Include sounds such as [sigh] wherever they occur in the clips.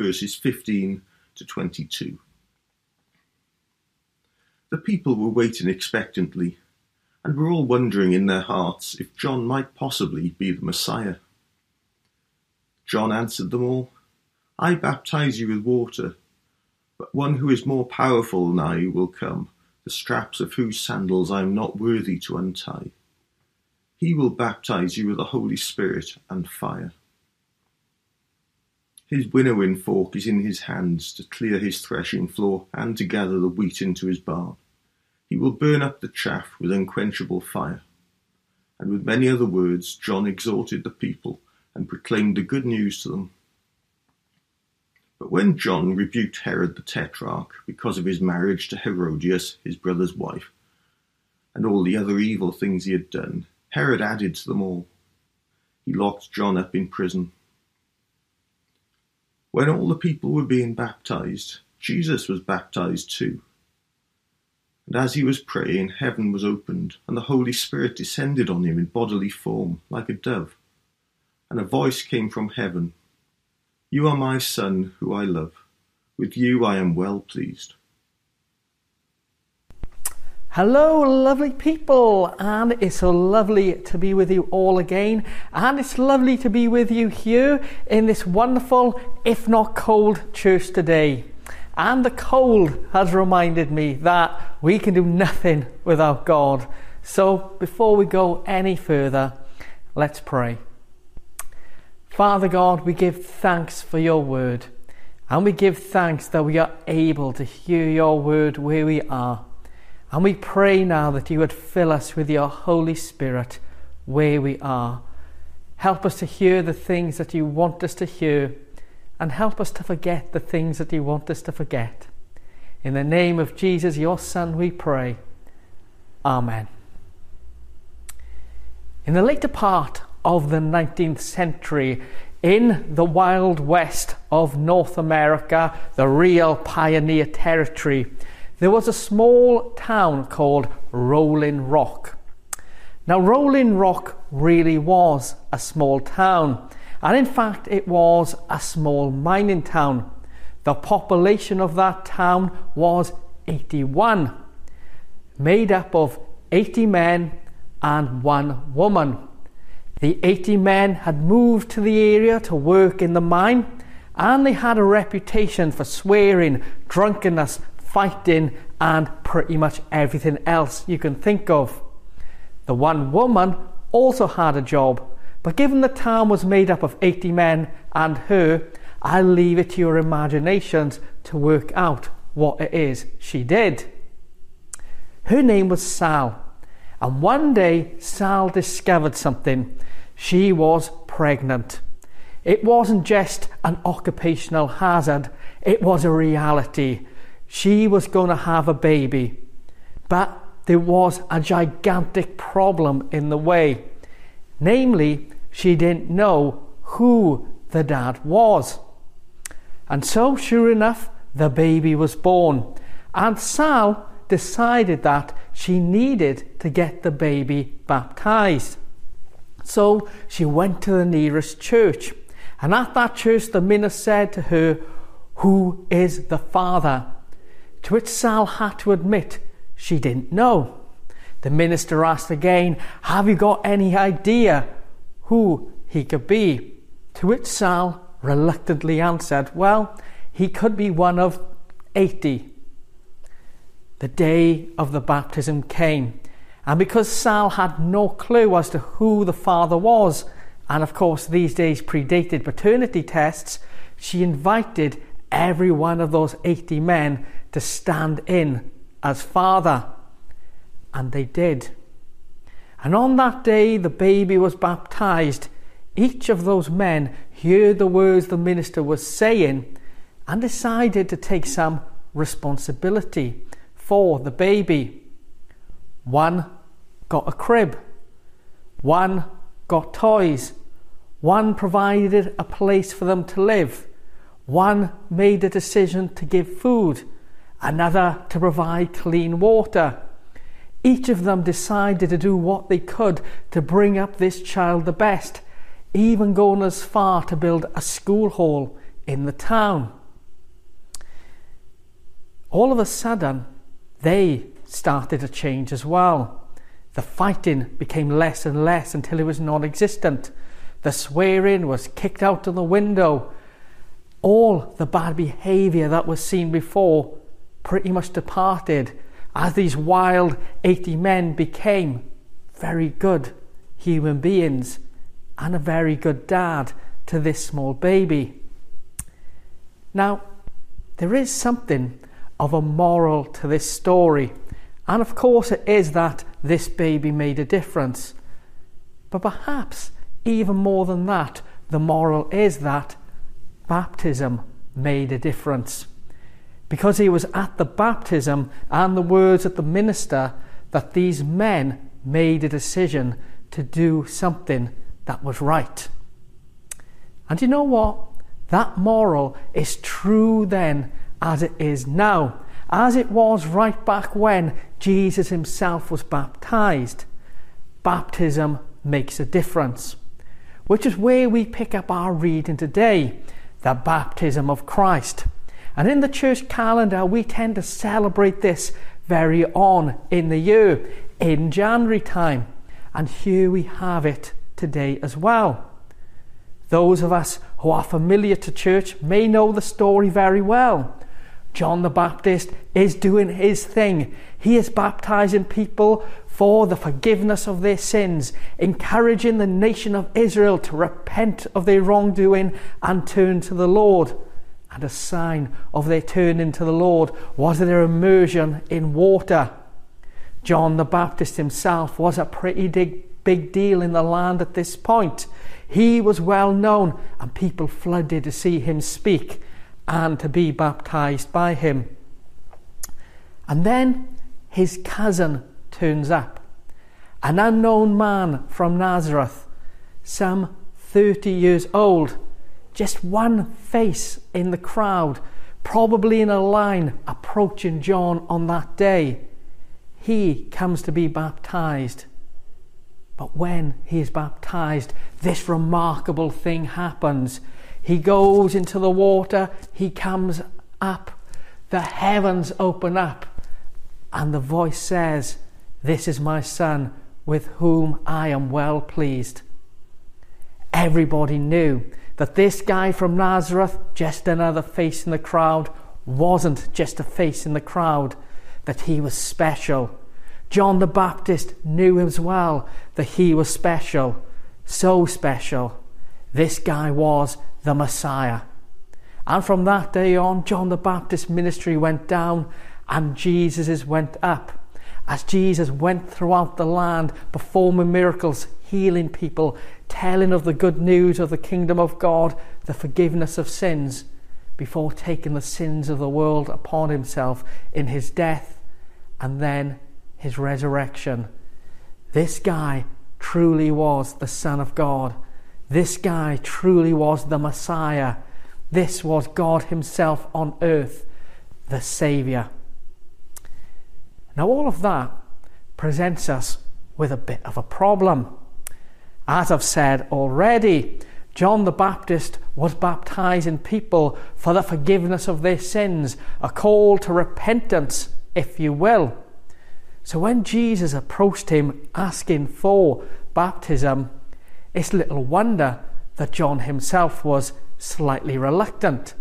Luke chapter 3, verses 15 to 22. The people were waiting expectantly, and were all wondering in their hearts if John might possibly be the Messiah. John answered them all, I baptize you with water, but one who is more powerful than I will come, the straps of whose sandals I am not worthy to untie. He will baptize you with the Holy Spirit and fire. His winnowing fork is in his hands to clear his threshing floor and to gather the wheat into his barn. He will burn up the chaff with unquenchable fire. And with many other words, John exhorted the people and proclaimed the good news to them. But when John rebuked Herod the Tetrarch because of his marriage to Herodias, his brother's wife, and all the other evil things he had done, Herod added to them all. He locked John up in prison. When all the people were being baptized, Jesus was baptized too. And as he was praying, heaven was opened, and the Holy Spirit descended on him in bodily form, like a dove. And a voice came from heaven you are my Son, who I love. With you I am well pleased. Hello, lovely people, and it's lovely to be with you all again. And it's lovely to be with you here in this wonderful, if not cold, church today. And the cold has reminded me that we can do nothing without God. So before we go any further, let's pray. Father God, we give thanks for your word. And we give thanks that we are able to hear your word where we are. And we pray now that you would fill us with your Holy Spirit where we are. Help us to hear the things that you want us to hear, and help us to forget the things that you want us to forget. In the name of Jesus, your Son, we pray. Amen. In the later part of the 19th century in the Wild West of North America, the real pioneer territory, there was a small town called Rolling Rock. Now, Rolling Rock really was a small town, and in fact, it was a small mining town. The population of that town was 81, made up of 80 men and one woman. The 80 men had moved to the area to work in the mine, and they had a reputation for swearing, drunkenness, fighting, and pretty much everything else you can think of. The one woman also had a job, but given the town was made up of 80 men and her, I'll leave it to your imaginations to work out what it is she did. Her name was Sal, and one day Sal discovered something she was pregnant. It wasn't just an occupational hazard, it was a reality. She was going to have a baby. But there was a gigantic problem in the way. Namely, she didn't know who the dad was. And so, sure enough, the baby was born. And Sal decided that she needed to get the baby baptized. So she went to the nearest church. And at that church, the minister said to her, Who is the father? To which Sal had to admit she didn't know. The minister asked again, Have you got any idea who he could be? To which Sal reluctantly answered, Well, he could be one of 80. The day of the baptism came, and because Sal had no clue as to who the father was, and of course these days predated paternity tests, she invited every one of those 80 men to stand in as father. And they did. And on that day the baby was baptized. Each of those men heard the words the minister was saying and decided to take some responsibility for the baby. One got a crib. One got toys. One provided a place for them to live. One made a decision to give food. Another to provide clean water. Each of them decided to do what they could to bring up this child the best. even going as far to build a school hall in the town. All of a sudden, they started to change as well. The fighting became less and less until it was non existent. The swearing was kicked out of the window. All the bad behaviour that was seen before pretty much departed as these wild 80 men became very good human beings and a very good dad to this small baby. Now, there is something of a moral to this story, and of course, it is that this baby made a difference. But perhaps even more than that, the moral is that baptism made a difference. Because he was at the baptism and the words of the minister that these men made a decision to do something that was right. And you know what? That moral is true then as it is now, as it was right back when Jesus himself was baptized. Baptism makes a difference, which is where we pick up our reading today the baptism of Christ. And in the church calendar, we tend to celebrate this very on in the year, in January time. And here we have it today as well. Those of us who are familiar to church may know the story very well. John the Baptist is doing his thing. He is baptizing people for the forgiveness of their sins, encouraging the nation of Israel to repent of their wrongdoing and turn to the Lord. And a sign of their turning to the Lord was their immersion in water. John the Baptist himself was a pretty big, big deal in the land at this point. He was well known, and people flooded to see him speak and to be baptized by him. And then his cousin turns up, an unknown man from Nazareth, some 30 years old, just one face in the crowd, probably in a line approaching John on that day he comes to be baptized. But when he is baptized, this remarkable thing happens. He goes into the water, he comes up, the heavens open up, and the voice says, This is my son with whom I am well pleased. Everybody knew that this guy from Nazareth, just another face in the crowd, wasn't just a face in the crowd that he was special. John the Baptist knew as well that he was special, so special. This guy was the Messiah. And from that day on, John the Baptist's ministry went down and Jesus's went up. As Jesus went throughout the land, performing miracles, healing people, telling of the good news of the kingdom of God, the forgiveness of sins, before taking the sins of the world upon himself in his death and then his resurrection. This guy truly was the Son of God. This guy truly was the Messiah. This was God Himself on earth, the Saviour. Now, all of that presents us with a bit of a problem. As I've said already, John the Baptist was baptizing people for the forgiveness of their sins, a call to repentance if you will. So when Jesus approached him asking for baptism, it's little wonder that John himself was slightly reluctant.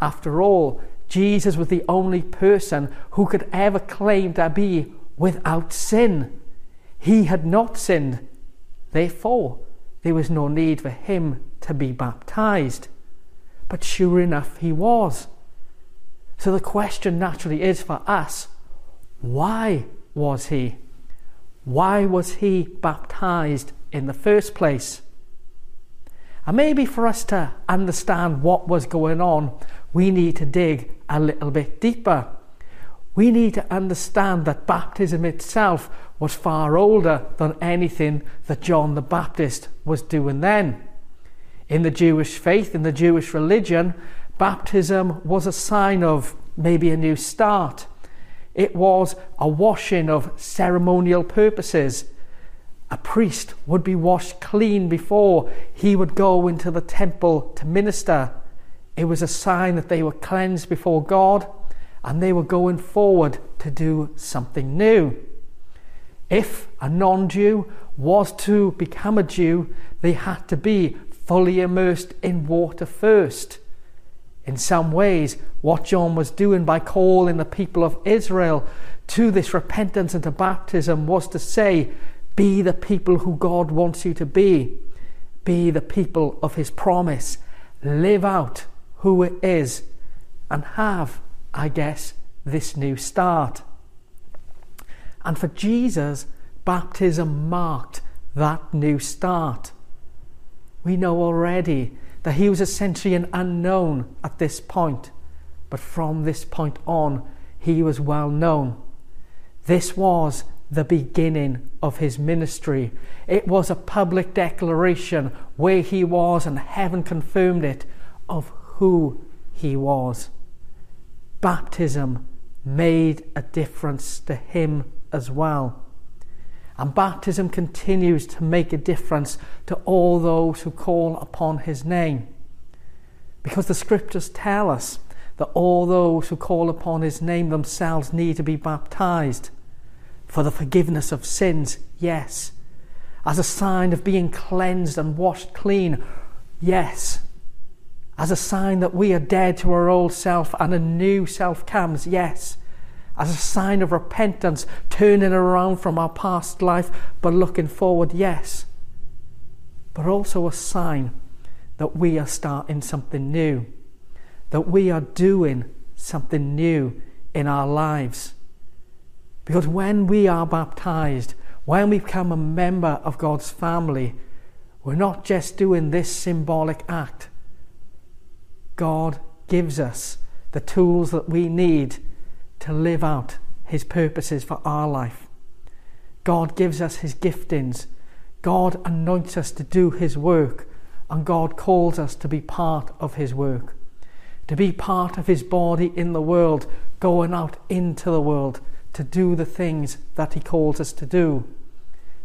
After all, Jesus was the only person who could ever claim to be without sin. He had not sinned. Therefore, there was no need for him to be baptized. But sure enough, he was. So the question naturally is for us why was he? Why was he baptized in the first place? And maybe for us to understand what was going on, we need to dig a little bit deeper. We need to understand that baptism itself was far older than anything that John the Baptist was doing then. In the Jewish faith, in the Jewish religion, baptism was a sign of maybe a new start. It was a washing of ceremonial purposes. A priest would be washed clean before he would go into the temple to minister. It was a sign that they were cleansed before God and they were going forward to do something new. If a non Jew was to become a Jew, they had to be fully immersed in water first. In some ways, what John was doing by calling the people of Israel to this repentance and to baptism was to say, Be the people who God wants you to be. Be the people of his promise. Live out who it is and have, I guess, this new start. And for Jesus, baptism marked that new start. We know already that he was essentially an unknown at this point, but from this point on, he was well known. This was the beginning of his ministry. It was a public declaration where he was, and heaven confirmed it, of who he was. Baptism made a difference to him as well. And baptism continues to make a difference to all those who call upon his name. Because the scriptures tell us that all those who call upon his name themselves need to be baptized. For the forgiveness of sins, yes. As a sign of being cleansed and washed clean, yes. As a sign that we are dead to our old self and a new self comes, yes as a sign of repentance, turning around from our past life, but looking forward, yes, but also a sign that we are starting something new, that we are doing something new in our lives. Because when we are baptized, when we become a member of God's family, we're not just doing this symbolic act. God gives us the tools that we need to live out His purposes for our life. God gives us His giftings. God anoints us to do His work, and God calls us to be part of His work, to be part of His body in the world, going out into the world to do the things that He calls us to do,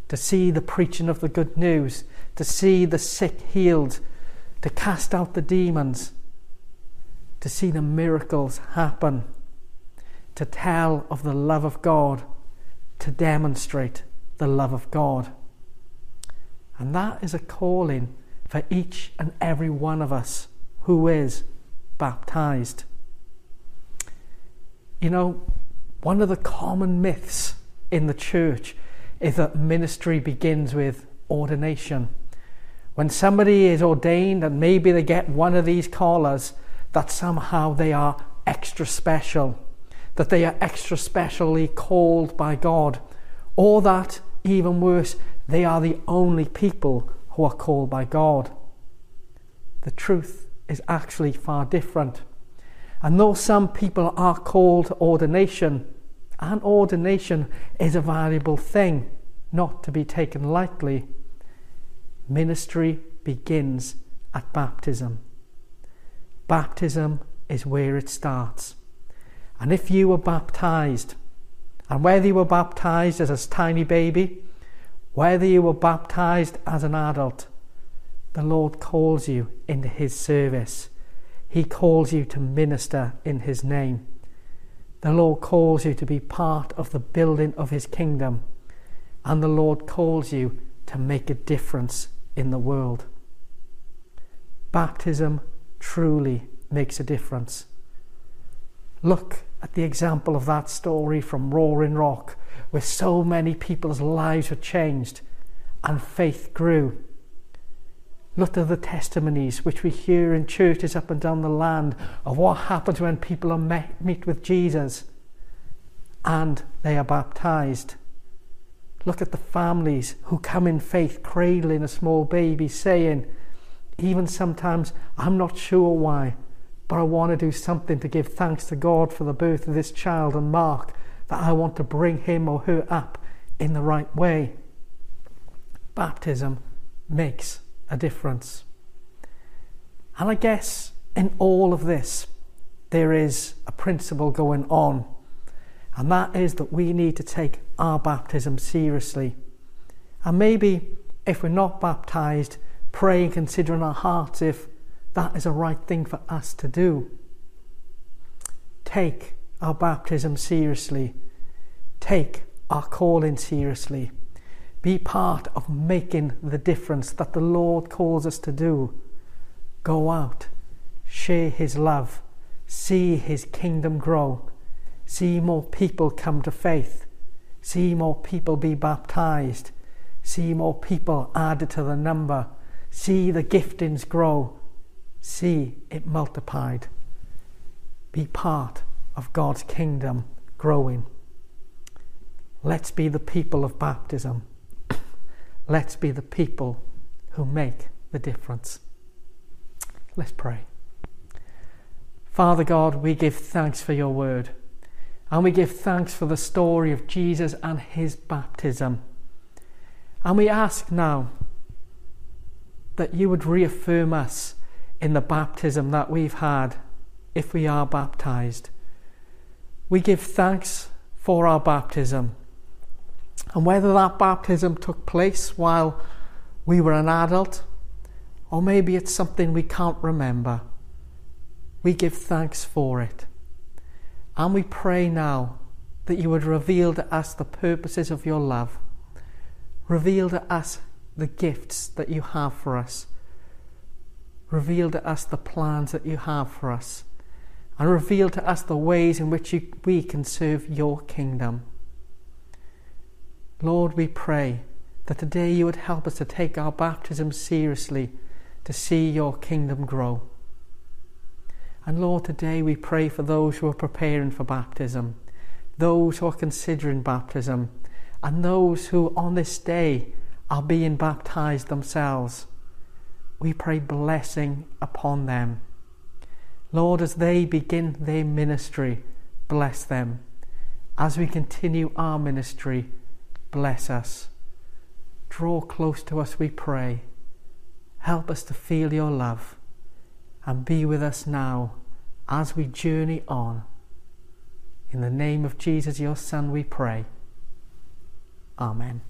to see the preaching of the good news, to see the sick healed, to cast out the demons, to see the miracles happen to tell of the love of God, to demonstrate the love of God. And that is a calling for each and every one of us who is baptized. You know, one of the common myths in the church is that ministry begins with ordination. When somebody is ordained and maybe they get one of these collars, that somehow they are extra special that they are extra specially called by God, or that, even worse, they are the only people who are called by God. The truth is actually far different. And though some people are called to ordination, and ordination is a valuable thing, not to be taken lightly, ministry begins at baptism. Baptism is where it starts. And if you were baptized, and whether you were baptized as a tiny baby, whether you were baptized as an adult, the Lord calls you into His service. He calls you to minister in His name. The Lord calls you to be part of the building of His kingdom. And the Lord calls you to make a difference in the world. Baptism truly makes a difference. Look at the example of that story from Roaring Rock, where so many people's lives were changed and faith grew. Look at the testimonies which we hear in churches up and down the land of what happens when people met, meet with Jesus and they are baptized. Look at the families who come in faith, cradling a small baby, saying, even sometimes, I'm not sure why, but I want to do something to give thanks to God for the birth of this child and mark that I want to bring him or her up in the right way. Baptism makes a difference. And I guess in all of this, there is a principle going on, and that is that we need to take our baptism seriously. And maybe if we're not baptized, pray and consider in our hearts if that is a right thing for us to do. Take our baptism seriously. Take our calling seriously. Be part of making the difference that the Lord calls us to do. Go out, share His love, see His kingdom grow, see more people come to faith, see more people be baptized, see more people added to the number, see the giftings grow, see it multiplied. Be part of God's kingdom growing. Let's be the people of baptism. [coughs] Let's be the people who make the difference. Let's pray. Father God, we give thanks for your word. And we give thanks for the story of Jesus and his baptism. And we ask now that you would reaffirm us in the baptism that we've had if we are baptized. We give thanks for our baptism. And whether that baptism took place while we were an adult, or maybe it's something we can't remember, we give thanks for it. And we pray now that you would reveal to us the purposes of your love, reveal to us the gifts that you have for us Reveal to us the plans that you have for us. And reveal to us the ways in which you, we can serve your kingdom. Lord, we pray that today you would help us to take our baptism seriously to see your kingdom grow. And Lord, today we pray for those who are preparing for baptism, those who are considering baptism, and those who on this day are being baptized themselves we pray blessing upon them. Lord, as they begin their ministry, bless them. As we continue our ministry, bless us. Draw close to us, we pray. Help us to feel your love and be with us now as we journey on. In the name of Jesus, your Son, we pray. Amen.